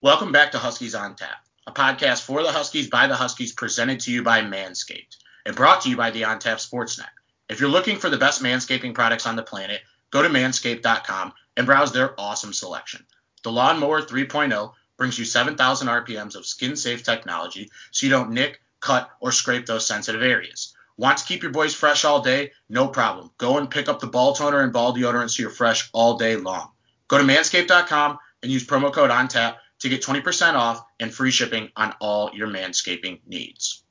Welcome back to Huskies on Tap, a podcast for the Huskies by the Huskies presented to you by Manscaped and brought to you by the On Tap Sportsnet. If you're looking for the best manscaping products on the planet, go to manscaped.com and browse their awesome selection. The Lawnmower 3.0 brings you 7,000 RPMs of skin safe technology so you don't nick, cut, or scrape those sensitive areas. Want to keep your boys fresh all day? No problem. Go and pick up the ball toner and ball deodorant so you're fresh all day long. Go to manscaped.com and use promo code ONTAP to get 20% off and free shipping on all your manscaping needs.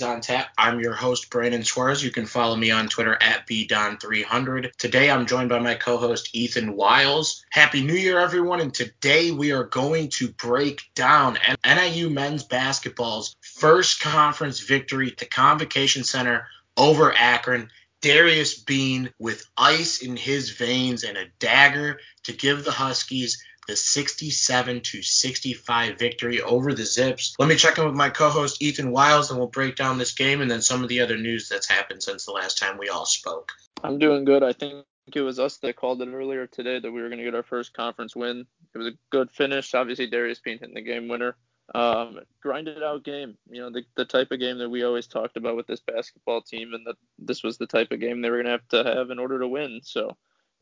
On Tap. I'm your host, Brandon Suarez. You can follow me on Twitter at BDon300. Today I'm joined by my co host, Ethan Wiles. Happy New Year, everyone. And today we are going to break down NIU men's basketball's first conference victory to Convocation Center over Akron. Darius Beane with ice in his veins and a dagger to give the Huskies the 67 to 65 victory over the Zips. Let me check in with my co-host Ethan Wiles, and we'll break down this game and then some of the other news that's happened since the last time we all spoke. I'm doing good. I think it was us that called it earlier today that we were going to get our first conference win. It was a good finish. Obviously, Darius Beane hitting the game winner. Um, grinded out game. You know, the, the type of game that we always talked about with this basketball team, and that this was the type of game they were going to have to have in order to win. So,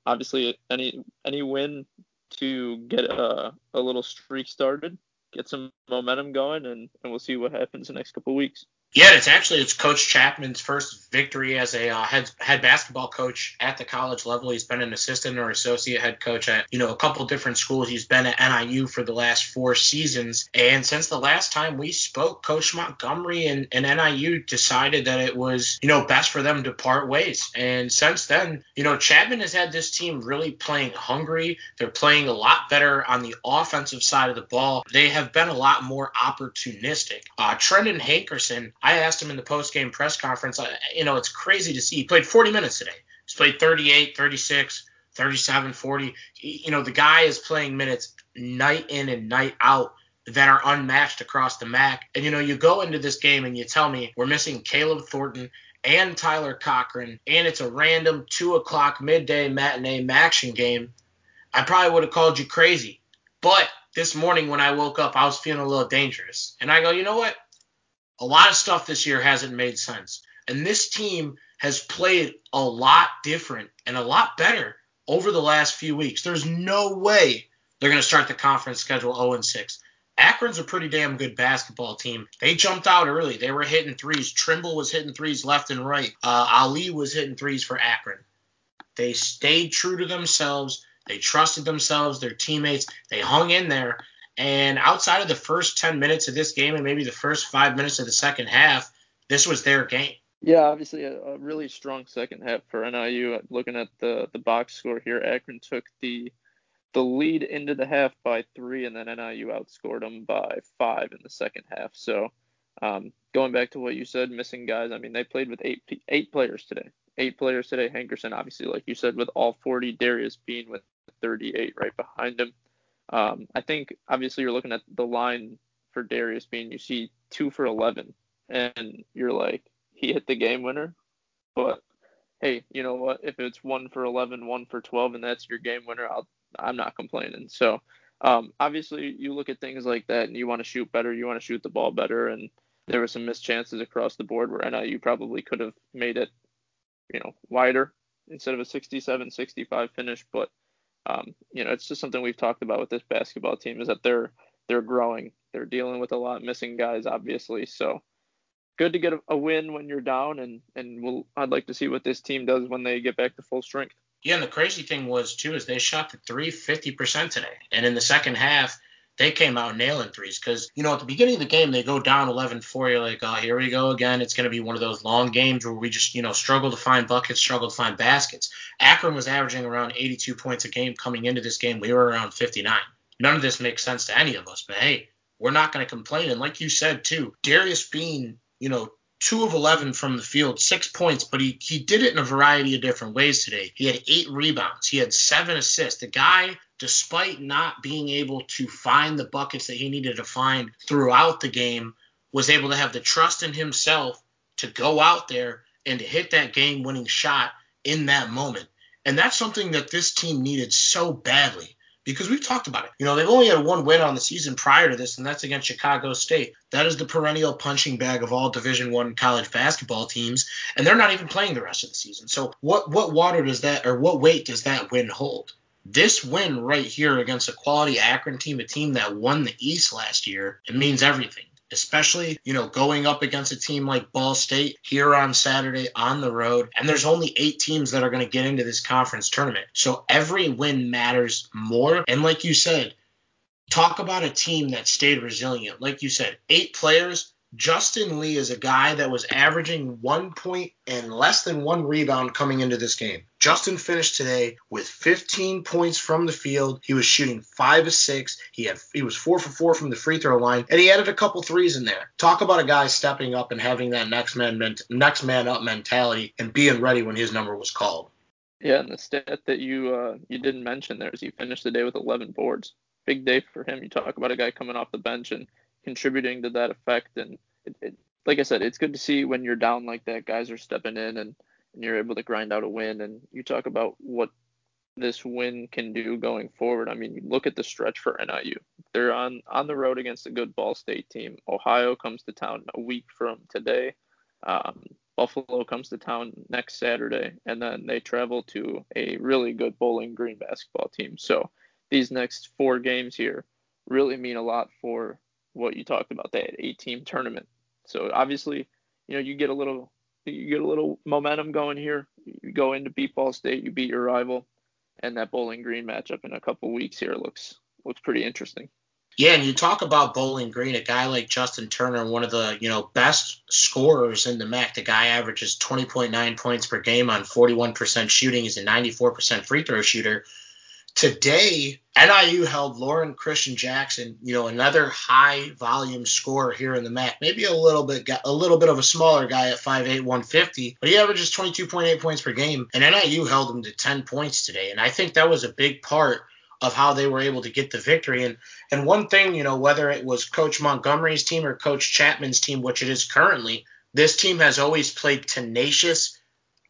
obviously, any any win to get a, a little streak started, get some momentum going, and, and we'll see what happens the next couple weeks. Yeah, it's actually it's Coach Chapman's first victory as a uh, head head basketball coach at the college level. He's been an assistant or associate head coach at you know a couple different schools. He's been at NIU for the last four seasons, and since the last time we spoke, Coach Montgomery and, and NIU decided that it was you know best for them to part ways. And since then, you know Chapman has had this team really playing hungry. They're playing a lot better on the offensive side of the ball. They have been a lot more opportunistic. Uh, Trendon Hankerson I asked him in the post game press conference, you know, it's crazy to see. He played 40 minutes today. He's played 38, 36, 37, 40. You know, the guy is playing minutes night in and night out that are unmatched across the MAC. And, you know, you go into this game and you tell me we're missing Caleb Thornton and Tyler Cochran, and it's a random 2 o'clock midday matinee action game. I probably would have called you crazy. But this morning when I woke up, I was feeling a little dangerous. And I go, you know what? A lot of stuff this year hasn't made sense. And this team has played a lot different and a lot better over the last few weeks. There's no way they're going to start the conference schedule 0 and 6. Akron's a pretty damn good basketball team. They jumped out early. They were hitting threes. Trimble was hitting threes left and right. Uh, Ali was hitting threes for Akron. They stayed true to themselves. They trusted themselves, their teammates. They hung in there. And outside of the first 10 minutes of this game and maybe the first five minutes of the second half, this was their game. Yeah, obviously a, a really strong second half for NIU. Looking at the the box score here, Akron took the the lead into the half by three, and then NIU outscored them by five in the second half. So um, going back to what you said, missing guys. I mean, they played with eight eight players today. Eight players today. Hankerson, obviously, like you said, with all 40. Darius Beane with 38 right behind him. Um, I think obviously you're looking at the line for Darius Beane you see two for 11, and you're like, he hit the game winner. But hey, you know what? If it's one for 11, one for 12, and that's your game winner, I'll, I'm not complaining. So um, obviously you look at things like that and you want to shoot better, you want to shoot the ball better, and there were some missed chances across the board where NIU probably could have made it, you know, wider instead of a 67-65 finish, but um, you know, it's just something we've talked about with this basketball team is that they're they're growing. They're dealing with a lot missing guys, obviously. So good to get a, a win when you're down, and and we'll I'd like to see what this team does when they get back to full strength. Yeah, and the crazy thing was too is they shot the three fifty percent today, and in the second half they came out nailing threes because you know at the beginning of the game they go down 11-4 you're like oh here we go again. It's going to be one of those long games where we just you know struggle to find buckets struggle to find baskets. Akron was averaging around 82 points a game coming into this game. We were around 59 none of this makes sense to any of us but hey we're not going to complain. And like you said too darius beane you know two of 11 from the field, six points, but he, he did it in a variety of different ways today. He had eight rebounds, he had seven assists. The guy, despite not being able to find the buckets that he needed to find throughout the game, was able to have the trust in himself to go out there and to hit that game winning shot in that moment. And that's something that this team needed so badly because we've talked about it. You know, they've only had one win on the season prior to this, and that's against Chicago State. That is the perennial punching bag of all Division One college basketball teams, and they're not even playing the rest of the season. So what what water does that or what weight does that win hold? This win right here against a quality Akron team, a team that won the East last year, it means everything especially, you know, going up against a team like Ball State here on Saturday on the road. And there's only eight teams that are going to get into this conference tournament. So every win matters more. And like you said, talk about a team that stayed resilient. Like you said, eight players Justin Lee is a guy that was averaging one point and less than one rebound coming into this game. Justin finished today with 15 points from the field. He was shooting five of six. He had he was four for four from the free throw line, and he added a couple threes in there. Talk about a guy stepping up and having that next man next man up mentality and being ready when his number was called. Yeah, and the stat that you uh, you didn't mention there is he finished the day with 11 boards. Big day for him. You talk about a guy coming off the bench and contributing to that effect. And it, it, like I said, it's good to see when you're down like that, guys are stepping in and, and you're able to grind out a win. And you talk about what this win can do going forward. I mean, look at the stretch for NIU. They're on on the road against a good Ball State team. Ohio comes to town a week from today. Um, Buffalo comes to town next Saturday, and then they travel to a really good Bowling Green basketball team. So these next four games here really mean a lot for what you talked about that eight team tournament. So obviously, you know, you get a little you get a little momentum going here. You go into beat Ball State, you beat your rival, and that Bowling Green matchup in a couple weeks here looks looks pretty interesting. Yeah, and you talk about Bowling Green, a guy like Justin Turner, one of the you know best scorers in the MAC. The guy averages 20.9 points per game on 41% shooting. He's a 94% free throw shooter. Today, NIU held Loren Cristian Jackson, you know, another high volume scorer here in the MAC. Maybe a little bit, a little bit of a smaller guy at 5'8", 150, but he averages 22.8 points per game, and NIU held him to 10 points today. And I think that was a big part of how they were able to get the victory. And and one thing, you know, whether it was Coach Montgomery's team or Coach Chapman's team, which it is currently, this team has always played tenacious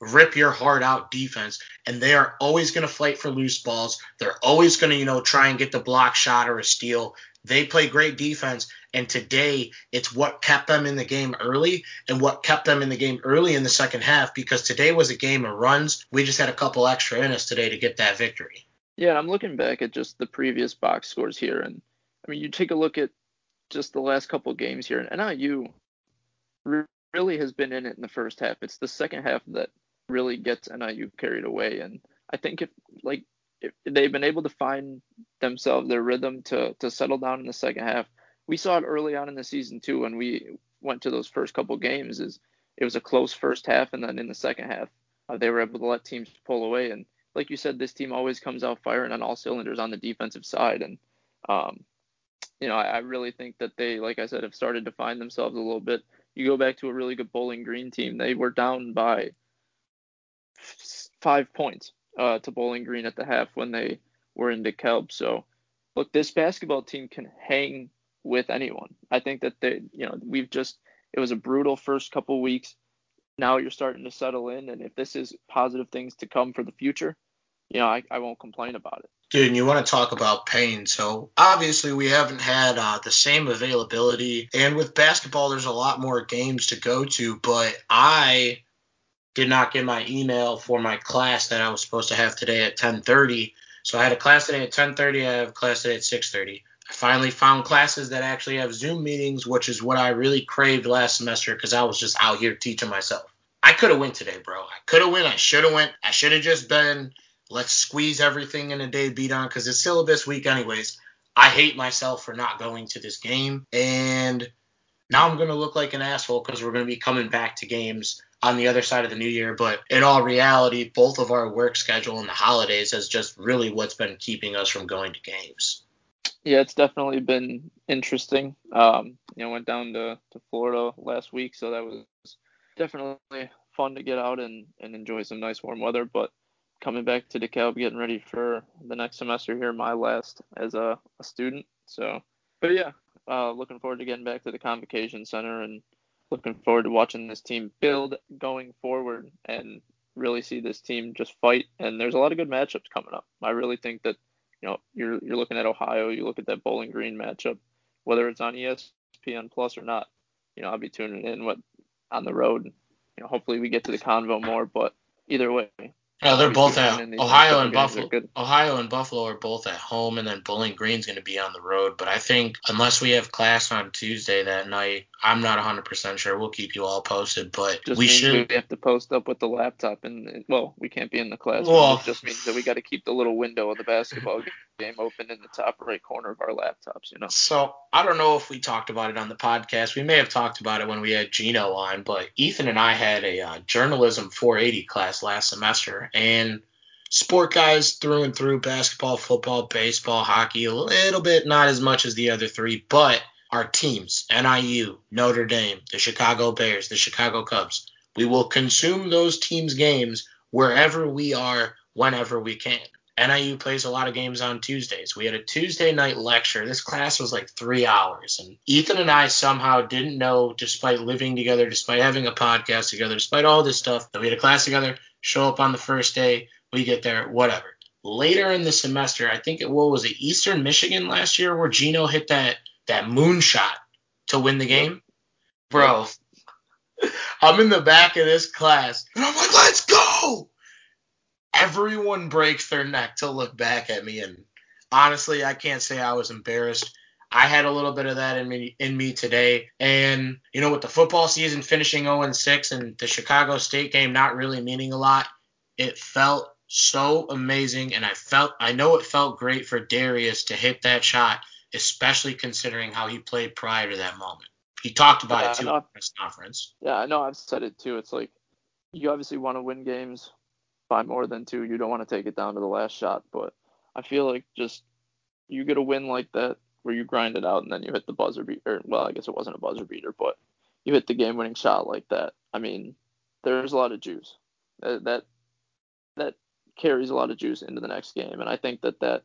rip your heart out defense, and they are always going to fight for loose balls. They're always going to, you know, try and get the block shot or a steal. They play great defense, and today it's what kept them in the game early and what kept them in the game early in the second half because today was a game of runs. We just had a couple extra in us today to get that victory. Yeah, I'm looking back at just the previous box scores here, and I mean, you take a look at just the last couple games here, and NIU really has been in it in the first half. It's the second half that really gets NIU carried away. And I think if like if they've been able to find themselves their rhythm to to settle down in the second half. We saw it early on in the season too when we went to those first couple games. Is it was a close first half, and then in the second half uh, they were able to let teams pull away. And like you said, this team always comes out firing on all cylinders on the defensive side. And um, you know, I, I really think that they, like I said, have started to find themselves a little bit. You go back to a really good Bowling Green team; they were down by five points uh, to Bowling Green at the half when they were in DeKalb. So, look, this basketball team can hang with anyone. I think that they, you know, we've just it was a brutal first couple weeks. Now you're starting to settle in, and if this is positive things to come for the future, you know, I, I won't complain about it. Dude, and you want to talk about pain. So obviously we haven't had uh, the same availability, and with basketball, there's a lot more games to go to. But I did not get my email for my class that I was supposed to have today at 10:30. So I had a class today at 10:30. I have a class today at 6:30. I finally found classes that actually have Zoom meetings, which is what I really craved last semester because I was just out here teaching myself. I could have went today, bro. I could have went. I should have went. I should have just been. Let's squeeze everything in a day beat on because it's syllabus week anyways. I hate myself for not going to this game, and now I'm gonna look like an asshole because we're gonna be coming back to games on the other side of the new year. But in all reality, both of our work schedule and the holidays has just really what's been keeping us from going to games. Yeah, it's definitely been interesting. Um, you know, went down to, to Florida last week, so that was definitely fun to get out and, and enjoy some nice warm weather. But coming back to DeKalb, getting ready for the next semester here, my last as a, a student. So, but yeah, uh, looking forward to getting back to the Convocation Center and looking forward to watching this team build going forward and really see this team just fight. And there's a lot of good matchups coming up. I really think that you know you're you're looking at Ohio, you look at that Bowling Green matchup, whether it's on ESPN Plus or not. You know, I'll be tuning in what on the road. You know, hopefully we get to the convo more, but either way, no, they're both at Ohio and Buffalo. Ohio and Buffalo are both at home, and then Bowling Green's going to be on the road. But I think unless we have class on Tuesday that night, I'm not 100% sure. We'll keep you all posted, but just we should. We have to post up with the laptop, and well, we can't be in the classroom. Well, it just means that we got to keep the little window of the basketball game open in the top right corner of our laptops. You know. So I don't know if we talked about it on the podcast. We may have talked about it when we had Gino on, but Ethan and I had a uh, journalism 480 class last semester, and sport guys through and through basketball, football, baseball, hockey, a little bit, not as much as the other three, but our teams, NIU, Notre Dame, the Chicago Bears, the Chicago Cubs. We will consume those teams' games wherever we are, whenever we can. NIU plays a lot of games on Tuesdays. We had a Tuesday night lecture. This class was like three hours. And Ethan and I somehow didn't know, despite living together, despite having a podcast together, despite all this stuff, that we had a class together, show up on the first day, we get there, whatever. Later in the semester, I think it what was it, Eastern Michigan last year where Gino hit that that moonshot to win the game? Bro, I'm in the back of this class and I'm like, let's go! Everyone breaks their neck to look back at me. And honestly, I can't say I was embarrassed. I had a little bit of that in me in me today. And you know, with the football season finishing 0 6 and the Chicago State game not really meaning a lot, it felt so amazing and I felt I know it felt great for Darius to hit that shot especially considering how he played prior to that moment. He talked about yeah, it too press conference. Yeah, I know. I've said it too. It's like you obviously want to win games by more than two. You don't want to take it down to the last shot, but I feel like just you get a win like that where you grind it out and then you hit the buzzer beater. Well, I guess it wasn't a buzzer beater, but you hit the game-winning shot like that. I mean, there's a lot of juice. That that, that carries a lot of juice into the next game, and I think that that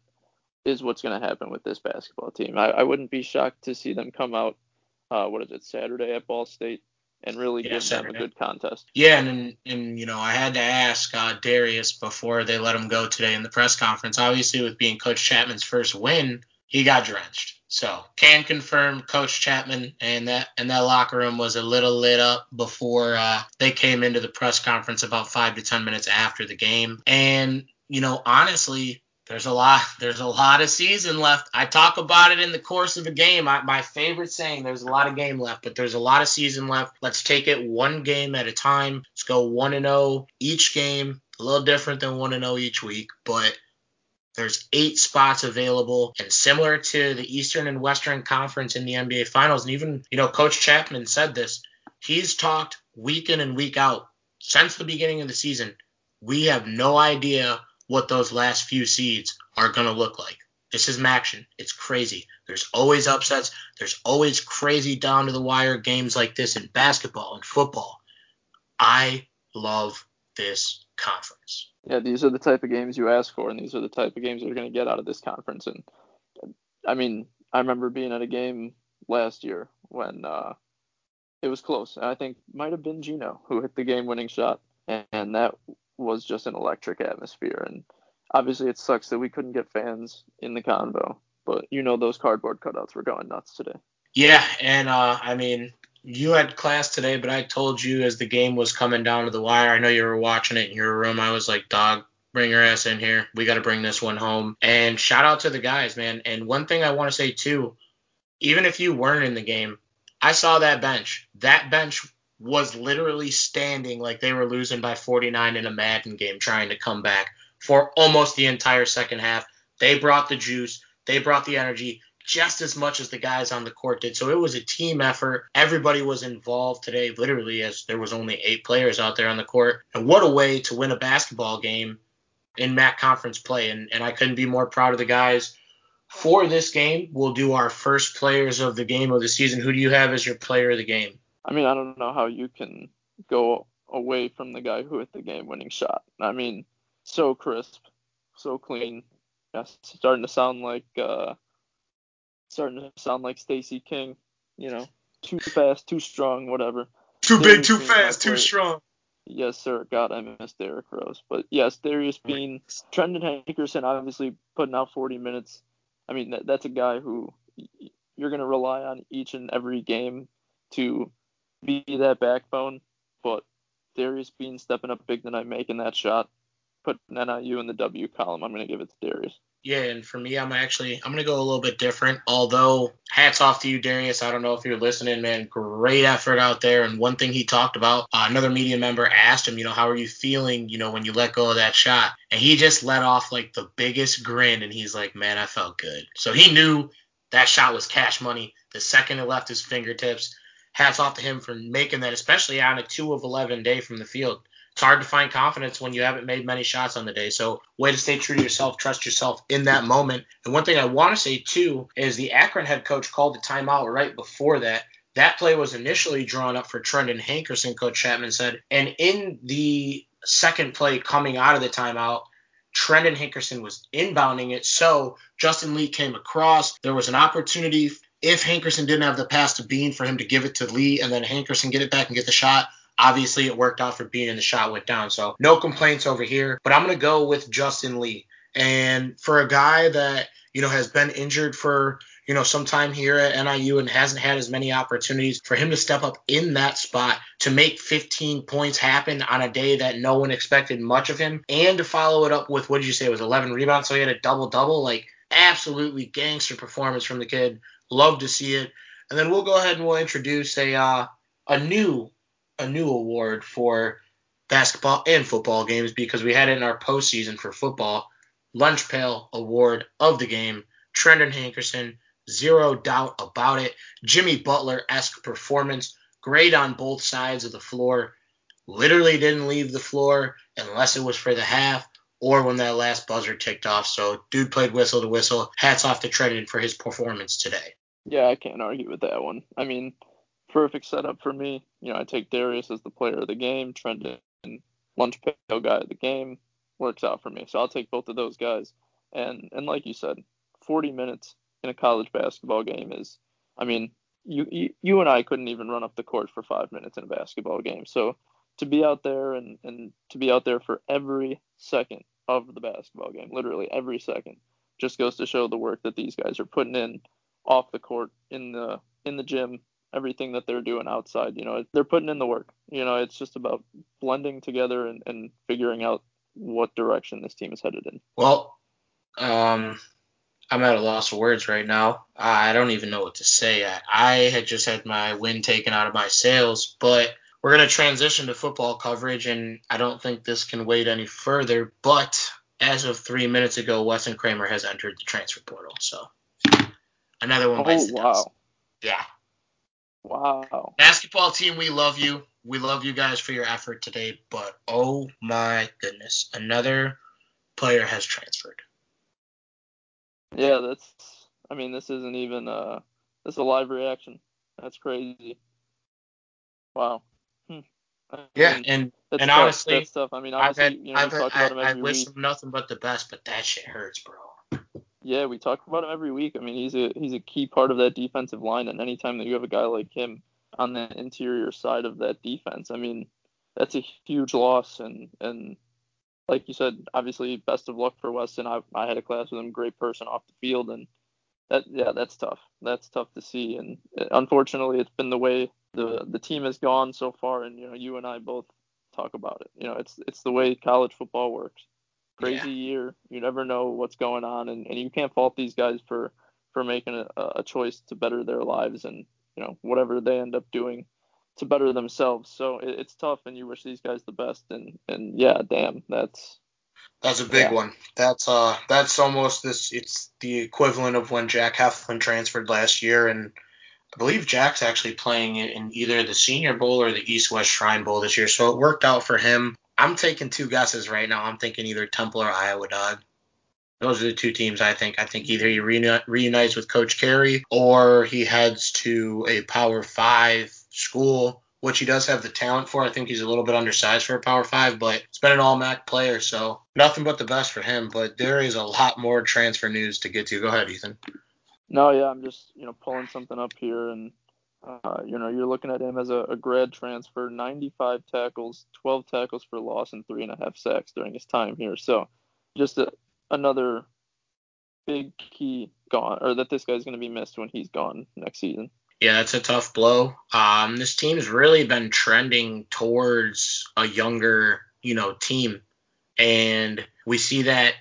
is what's going to happen with this basketball team. I, I, wouldn't be shocked to see them come out, uh, what is it, Saturday at Ball State and really yeah, give Saturday. them a good contest. Yeah, and, and you know, I had to ask uh, Darius before they let him go today in the press conference. Obviously, with being Coach Chapman's first win, he got drenched. So can confirm Coach Chapman and that and that locker room was a little lit up before uh, they came into the press conference about five to ten minutes after the game. And you know, honestly, there's a lot there's a lot of season left. I talk about it in the course of a game. I, my favorite saying there's a lot of game left but there's a lot of season left. Let's take it one game at a time. Let's go 1 and 0 each game. A little different than 1 and 0 each week but there's eight spots available and similar to the eastern and western conference in the nba finals and even you know coach chapman said this he's talked week in and week out since the beginning of the season we have no idea what those last few seeds are going to look like. This is MACtion. It's crazy. There's always upsets. There's always crazy down to the wire games like this in basketball and football. I love this conference. Yeah, these are the type of games you ask for, and these are the type of games you're going to get out of this conference. And I mean, I remember being at a game last year when uh, it was close. I think might have been Gino who hit the game-winning shot, and that was just an electric atmosphere. And obviously, it sucks that we couldn't get fans in the convo, but you know those cardboard cutouts were going nuts today. Yeah, and uh, I mean, you had class today, but I told you as the game was coming down to the wire. I know you were watching it in your room. I was like, dog, bring your ass in here. We got to bring this one home. And shout out to the guys, man. And one thing I want to say too, even if you weren't in the game, I saw that bench. That bench was literally standing like they were losing by 49 in a Madden game trying to come back for almost the entire second half. They brought the juice, they brought the energy just as much as the guys on the court did. So it was a team effort. Everybody was involved today, literally, as there was only eight players out there on the court. And what a way to win a basketball game in MAC conference play. And, and I couldn't be more proud of the guys. For this game, we'll do our first players of the game of the season. Who do you have as your player of the game? I mean, I don't know how you can go away from the guy who hit the game winning shot. I mean, so crisp, so clean. Yes, starting to sound like uh, starting to sound like Stacey King. You know, too fast, too strong, whatever. Too big, too fast, too strong. Yes, sir. God, I miss Derrick Rose. But yes, Darius Beane, Trendon Hankerson, obviously putting out 40 minutes. I mean, that, that's a guy who you're going to rely on each and every game to be that backbone. But Darius Beane stepping up big tonight, making that shot, putting NIU in the W column. I'm going to give it to Darius. Yeah, and for me, I'm actually I'm gonna go a little bit different. Although hats off to you, Darius. I don't know if you're listening, man. Great effort out there. And one thing he talked about, uh, another media member asked him, you know, how are you feeling, you know, when you let go of that shot? And he just let off like the biggest grin, and he's like, man, I felt good. So he knew that shot was cash money the second it left his fingertips. Hats off to him for making that, especially on a two of 11 day from the field it's hard to find confidence when you haven't made many shots on the day. So, way to stay true to yourself, trust yourself in that moment. And one thing I want to say too is the Akron head coach called the timeout right before that. That play was initially drawn up for Trendon Hankerson, Coach Chapman said. And in the second play coming out of the timeout, Trendon Hankerson was inbounding it. So Justin Lee came across. There was an opportunity if Hankerson didn't have the pass to Beane for him to give it to Lee and then Hankerson get it back and get the shot. Obviously, it worked out for Beane and the shot went down. So no complaints over here. But I'm going to go with Justin Lee. And for a guy that, you know, has been injured for, you know, some time here at NIU and hasn't had as many opportunities, for him to step up in that spot to make 15 points happen on a day that no one expected much of him, and to follow it up with, what did you say, it was 11 rebounds? So he had a double double. Like, absolutely gangster performance from the kid. Love to see it. And then we'll go ahead and we'll introduce a uh, a new a new award for basketball and football games because we had it in our postseason for football. Lunch Pail Award of the game. Trendon Hankerson, zero doubt about it. Jimmy Butler esque performance. Great on both sides of the floor. Literally didn't leave the floor unless it was for the half or when that last buzzer ticked off. So, dude played whistle to whistle. Hats off to Trendon for his performance today. Yeah, I can't argue with that one. I mean, perfect setup for me. You know, I take Darius as the player of the game, Trendon lunch pail guy of the game. Works out for me. So I'll take both of those guys. And and like you said, 40 minutes in a college basketball game is, I mean, you, you you and I couldn't even run up the court for five minutes in a basketball game. So to be out there and and to be out there for every second of the basketball game, literally every second, just goes to show the work that these guys are putting in off the court in the in the gym everything that they're doing outside. You know, they're putting in the work. You know, it's just about blending together and, and figuring out what direction this team is headed in. Well, um, I'm at a loss of words right now. I don't even know what to say. I, I had just had my win taken out of my sails, but we're going to transition to football coverage, and I don't think this can wait any further. But as of three minutes ago, Weston Kramer has entered the transfer portal. So another one bites oh, wow. dust. Yeah. Wow. Basketball team, we love you. We love you guys for your effort today, but oh my goodness, another player has transferred. Yeah, that's. I mean, this isn't even. Uh, this is a live reaction. That's crazy. Wow. Hmm. yeah, mean, and and tough. honestly, that's tough. I mean, obviously, I've had, you know, I've we talk had, about him I wish him nothing but the best, but that shit hurts, bro. Yeah, we talk about him every week. I mean, he's a he's a key part of that defensive line, and anytime that you have a guy like him on the interior side of that defense, I mean, that's a huge loss. And and like you said, obviously, best of luck for Weston. I I had a class with him, great person off the field, and that yeah, that's tough. That's tough to see. And unfortunately, it's been the way the the team has gone so far. And you know, you and I both talk about it. You know, it's it's the way college football works. Crazy yeah. year. You never know what's going on, and, and you can't fault these guys for for making a, a choice to better their lives and you know whatever they end up doing to better themselves. So it, it's tough, and you wish these guys the best. And and yeah, damn, that's that's a big yeah. one. That's uh that's almost this. It's the equivalent of when Jack Heflin transferred last year, and I believe Jack's actually playing in either the Senior Bowl or the East West Shrine Bowl this year. So it worked out for him. I'm taking two guesses right now. I'm thinking either Temple or Iowa Dog. Those are the two teams I think. I think either he reunites with Coach Carey or he heads to a Power Five school, which he does have the talent for. I think he's a little bit undersized for a Power Five, but he's been an All MAC player, so nothing but the best for him. But there is a lot more transfer news to get to. Go ahead, Ethan. No, yeah, I'm just you know pulling something up here, and uh, you know you're looking at him as a, a, grad transfer, 95 tackles, 12 tackles for loss, and three and a half sacks during his time here. So just a, another big key gone, or that this guy's going to be missed when he's gone next season. Yeah, it's a tough blow. Um, this team's really been trending towards a younger, you know, team, and we see that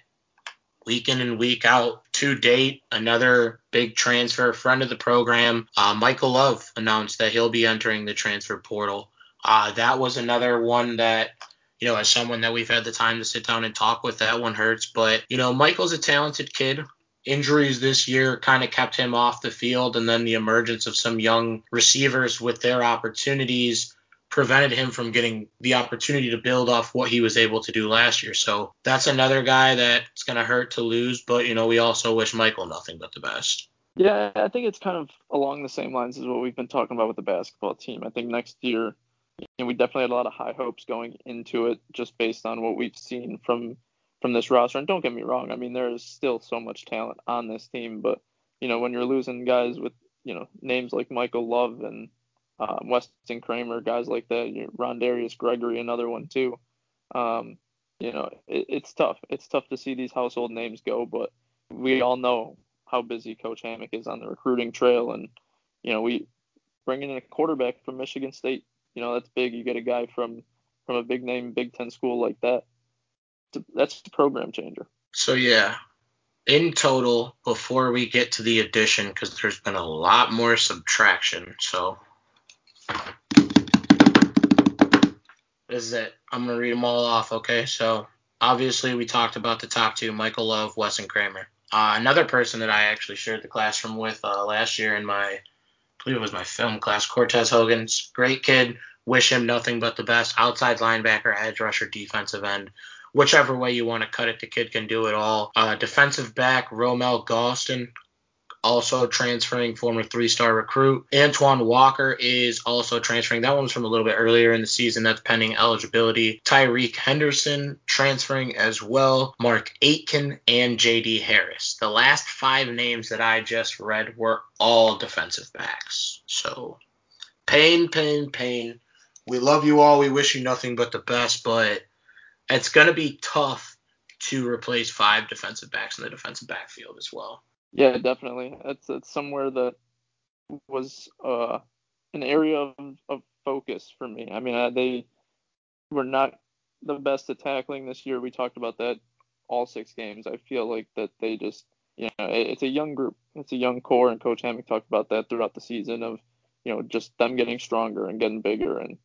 week in and week out. To date, another big transfer, friend of the program, uh, Michael Love announced that he'll be entering the transfer portal. Uh, that was another one that you know, as someone that we've had the time to sit down and talk with, that one hurts. But, you know, Michael's a talented kid. Injuries this year kind of kept him off the field, and then the emergence of some young receivers with their opportunities prevented him from getting the opportunity to build off what he was able to do last year. So that's another guy that's going to hurt to lose, but, you know, we also wish Michael nothing but the best. Yeah, I think it's kind of along the same lines as what we've been talking about with the basketball team. I think next year we definitely had a lot of high hopes going into it just based on what we've seen from from this roster. And don't get me wrong, I mean there is still so much talent on this team, but you know when you're losing guys with you know names like Michael Love and uh, Weston Kramer, guys like that, you Gregory, another one too. Um, you know it, it's tough. It's tough to see these household names go, but we all know how busy Coach Hammock is on the recruiting trail, and you know we bringing in a quarterback from Michigan State you know, that's big. You get a guy from from a big name Big Ten school like that. That's a program changer. So yeah, in total, before we get to the addition, because there's been a lot more subtraction. So this is it. I'm gonna read them all off. Okay, so obviously we talked about the top two: Michael Love, Weston Kramer. Uh, another person that I actually shared the classroom with uh, last year in my believe it was my film class. Cortez Hogan's great kid. Wish him nothing but the best. Outside linebacker, edge rusher, defensive end. Whichever way you want to cut it, the kid can do it all. Uh, defensive back, Romel Galston, also transferring, former three star recruit. Antoine Walker is also transferring. That one was from a little bit earlier in the season. That's pending eligibility. Tyreek Henderson transferring as well. Mark Aitken and JD Harris. The last five names that I just read were all defensive backs. So pain, pain, pain. We love you all. We wish you nothing but the best, but it's going to be tough to replace five defensive backs in the defensive backfield as well. Yeah, definitely. It's it's somewhere that was uh, an area of, of focus for me. I mean, uh, they were not the best at tackling this year. We talked about that all six games. I feel like that they just, you know, it's a young group. It's a young core, and Coach Hammock talked about that throughout the season of, you know, just them getting stronger and getting bigger. And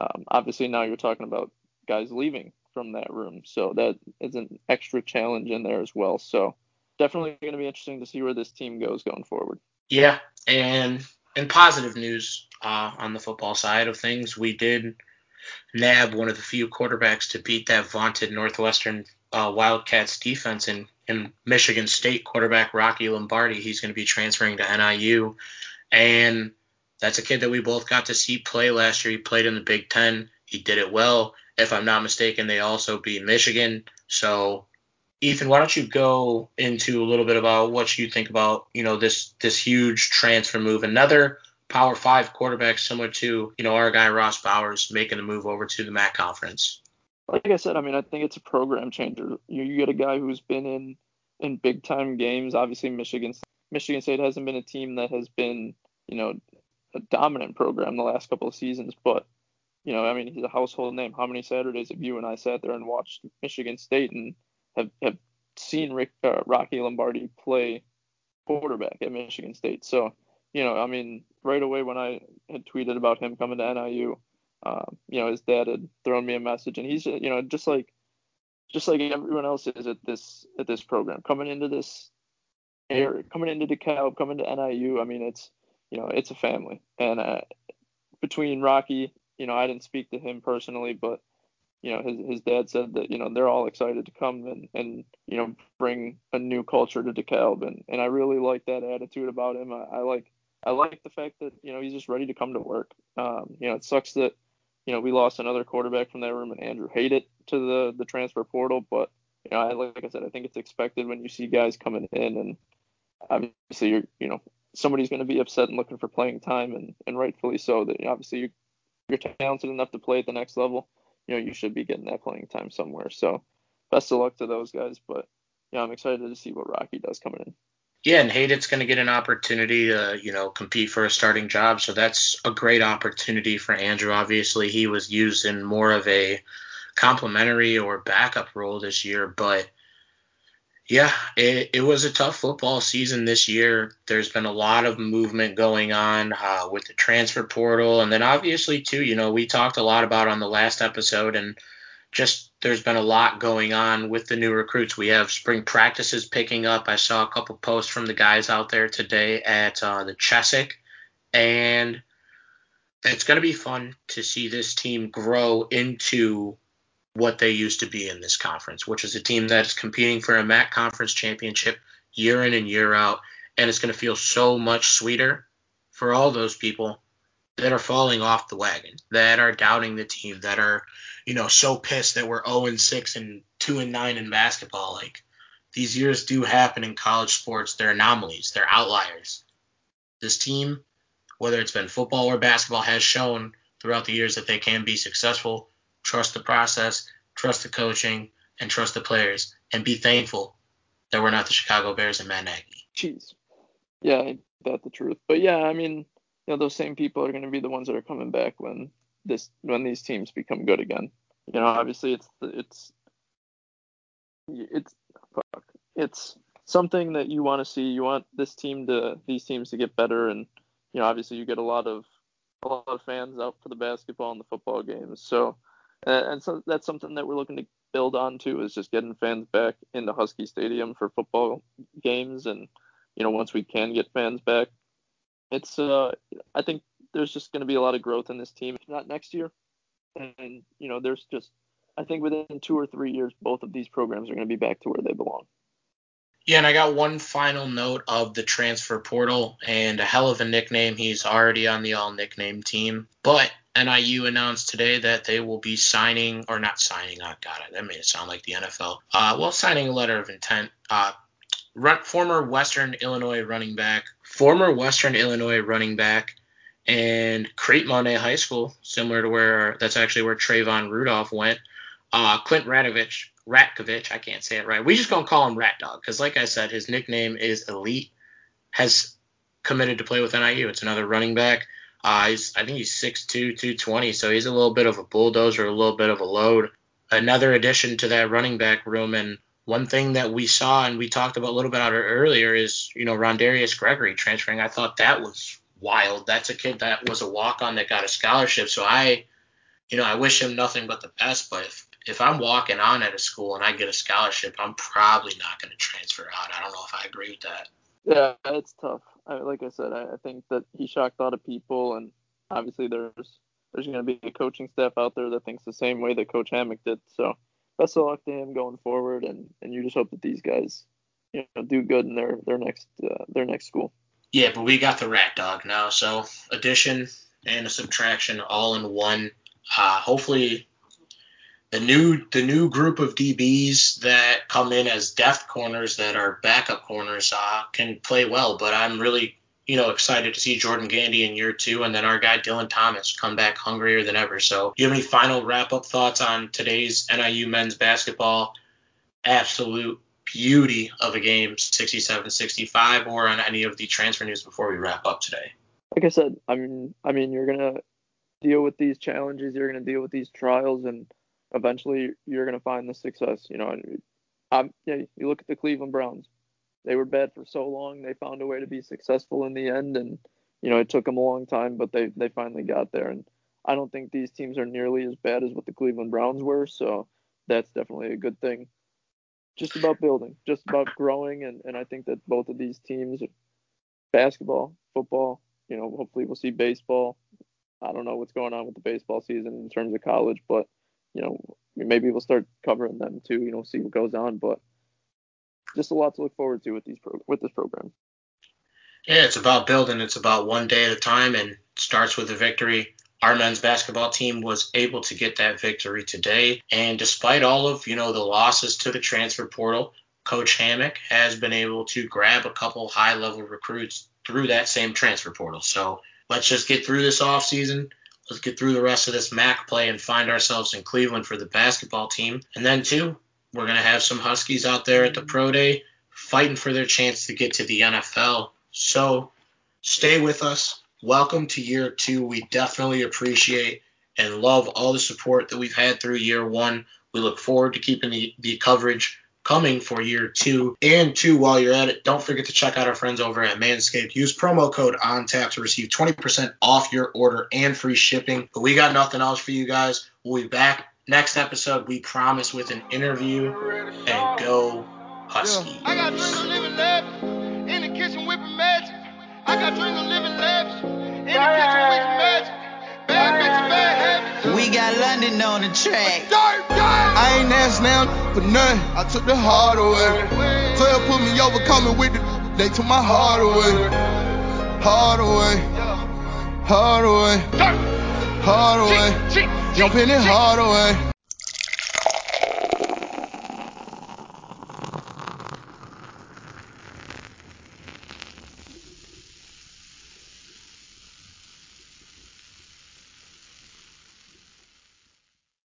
um, obviously now you're talking about guys leaving from that room, so that is an extra challenge in there as well. So definitely going to be interesting to see where this team goes going forward. Yeah, and in positive news uh, on the football side of things, we did nab one of the few quarterbacks to beat that vaunted Northwestern uh, Wildcats defense in, in Michigan State quarterback Rocky Lombardi. He's going to be transferring to NIU, and that's a kid that we both got to see play last year. He played in the Big Ten. He did it well. If I'm not mistaken, they also beat Michigan. So Ethan, why don't you go into a little bit about what you think about, you know, this this huge transfer move? Another Power Five quarterback similar to, you know, our guy Ross Bowers making a move over to the MAC conference. Like I said, I mean, I think it's a program changer. You, you get a guy who's been in in big time games. Obviously, Michigan Michigan State hasn't been a team that has been, you know, a dominant program the last couple of seasons, but you know, I mean, he's a household name. How many Saturdays have you and I sat there and watched Michigan State and have have seen Rick uh, Rocky Lombardi play quarterback at Michigan State. So, you know, I mean, right away when I had tweeted about him coming to NIU, um, you know, his dad had thrown me a message, and he's, you know, just like, just like everyone else is at this at this program, coming into this area, coming into DeKalb, coming to NIU. I mean, it's, you know, it's a family, and uh, between Rocky, you know, I didn't speak to him personally, but you know, his his dad said that you know they're all excited to come and and you know bring a new culture to DeKalb, and and I really like that attitude about him. I, I like I like the fact that you know he's just ready to come to work. Um, you know, it sucks that you know we lost another quarterback from that room, and Andrew Hated to the the transfer portal, but you know, I, like I said, I think it's expected when you see guys coming in, and obviously you're you know somebody's going to be upset and looking for playing time, and and rightfully so. That obviously you're, you're talented enough to play at the next level you know you should be getting that playing time somewhere. So best of luck to those guys. But yeah, I'm excited to see what Rocky does coming in. Yeah, and Hayden's going to get an opportunity to, you know, compete for a starting job. So that's a great opportunity for Andrew. Obviously, he was used in more of a complementary or backup role this year, but yeah, it, it was a tough football season this year. There's been a lot of movement going on uh, with the transfer portal. And then obviously, too, you know, we talked a lot about on the last episode, and just there's been a lot going on with the new recruits. We have spring practices picking up. I saw a couple posts from the guys out there today at uh, the Chessick. And it's going to be fun to see this team grow into what they used to be in this conference, which is a team that's competing for a MAC conference championship year in and year out. And it's going to feel so much sweeter for all those people that are falling off the wagon, that are doubting the team, that are, you know, so pissed that we're 0 and 6 and 2 and 9 in basketball. Like these years do happen in college sports. They're anomalies, they're outliers. This team, whether it's been football or basketball, has shown throughout the years that they can be successful trust the process, trust the coaching, and trust the players, and be thankful that we're not the Chicago Bears and Matt Nagy. Jeez. Yeah, that's the truth. But yeah, I mean, you know, those same people are going to be the ones that are coming back when this when these teams become good again. You know, obviously it's it's it's fuck, it's something that you want to see. You want this team to these teams to get better, and you know, obviously you get a lot of a lot of fans out for the basketball and the football games. So uh, and so that's something that we're looking to build on too is just getting fans back into Husky Stadium for football games and you know once we can get fans back it's uh I think there's just going to be a lot of growth in this team if not next year and you know there's just I think within 2 or 3 years both of these programs are going to be back to where they belong. Yeah, and I got one final note of the transfer portal and a hell of a nickname. He's already on the all nickname team. But NIU announced today that they will be signing, or not signing, oh God, that made it sound like the NFL. Uh, well, signing a letter of intent. Uh, run, former Western Illinois running back, former Western Illinois running back, and Crete-Monee High School, similar to where that's actually where Trayvon Rudolph went. Uh, Clint Radovich, Ratkovich, I can't say it right. We just gonna call him Rat Dog because, like I said, his nickname is Elite. Has committed to play with NIU. It's another running back. Uh, I think he's 6'2", 220, so he's a little bit of a bulldozer, a little bit of a load. Another addition to that running back room, and one thing that we saw and we talked about a little bit earlier is, you know, Rondarius Gregory transferring. I thought that was wild. That's a kid that was a walk-on that got a scholarship. So I, you know, I wish him nothing but the best. But if, if I'm walking on at a school and I get a scholarship, I'm probably not going to transfer out. I don't know if I agree with that. Yeah, it's tough. I, like I said, I, I think that he shocked a lot of people, and obviously there's there's going to be a coaching staff out there that thinks the same way that Coach Hammock did. So best of luck to him going forward, and and you just hope that these guys you know do good in their their next uh, their next school. Yeah, but we got the rat dog now, so addition and a subtraction all in one. Uh, hopefully the new the new group of DBs that come in as depth corners that are backup corners uh, can play well. But I'm really you know excited to see Jordan Gandy in year two, and then our guy Dylan Thomas come back hungrier than ever. So, do you have any final wrap up thoughts on today's NIU men's basketball? Absolute beauty of a game, 67-65, or on any of the transfer news before we wrap up today. Like I said, I mean, I mean, you're gonna deal with these challenges, you're gonna deal with these trials, and eventually you're going to find the success. You know, Um, yeah, you look at the Cleveland Browns. They were bad for so long. They found a way to be successful in the end, and you know it took them a long time, but they they finally got there. And I don't think these teams are nearly as bad as what the Cleveland Browns were, so that's definitely a good thing. Just about building, just about growing, and and I think that both of these teams, basketball, football, you know, hopefully we'll see baseball. I don't know what's going on with the baseball season in terms of college, but you know, maybe we'll start covering them too. You know, see what goes on, but just a lot to look forward to with these pro- with this program. Yeah, it's about building. It's about one day at a time, and starts with a victory. Our men's basketball team was able to get that victory today, and despite all of you know the losses to the transfer portal, Coach Hammock has been able to grab a couple high level recruits through that same transfer portal. So let's just get through this off season. Let's get through the rest of this MAC play and find ourselves in Cleveland for the basketball team. And then, too, we're going to have some Huskies out there at the Pro Day fighting for their chance to get to the NFL. So stay with us. Welcome to year two. We definitely appreciate and love all the support that we've had through year one. We look forward to keeping the, the coverage coming for year two. And two, while you're at it, don't forget to check out our friends over at Manscaped. Use promo code ONTAP to receive 20% off your order and free shipping. But we got nothing else for you guys. We'll be back next episode, we promise, with an interview. And go Huskies. I got dreams of living lavish in the kitchen whipping magic. I got dreams of living lavish in the kitchen whipping magic. Bad bitch, bad habits. We got London on the track. I ain't asked now for nothing. I took the hard away. 12 put me over, coming with the. They took my heart away. Hard away. Hard away. Hard away. Jumping it hard away.